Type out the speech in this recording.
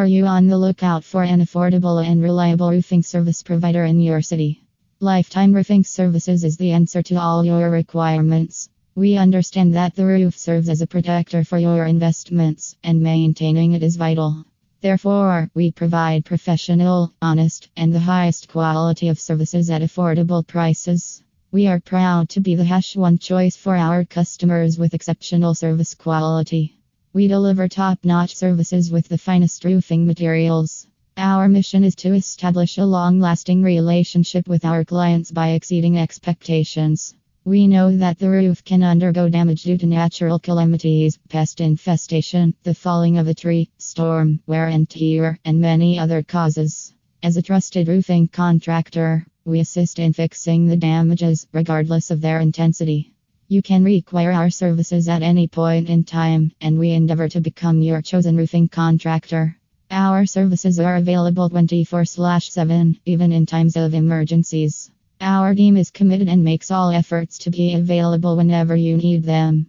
Are you on the lookout for an affordable and reliable roofing service provider in your city? Lifetime Roofing Services is the answer to all your requirements. We understand that the roof serves as a protector for your investments, and maintaining it is vital. Therefore, we provide professional, honest, and the highest quality of services at affordable prices. We are proud to be the hash one choice for our customers with exceptional service quality. We deliver top notch services with the finest roofing materials. Our mission is to establish a long lasting relationship with our clients by exceeding expectations. We know that the roof can undergo damage due to natural calamities, pest infestation, the falling of a tree, storm, wear and tear, and many other causes. As a trusted roofing contractor, we assist in fixing the damages, regardless of their intensity. You can require our services at any point in time, and we endeavor to become your chosen roofing contractor. Our services are available 24 7, even in times of emergencies. Our team is committed and makes all efforts to be available whenever you need them.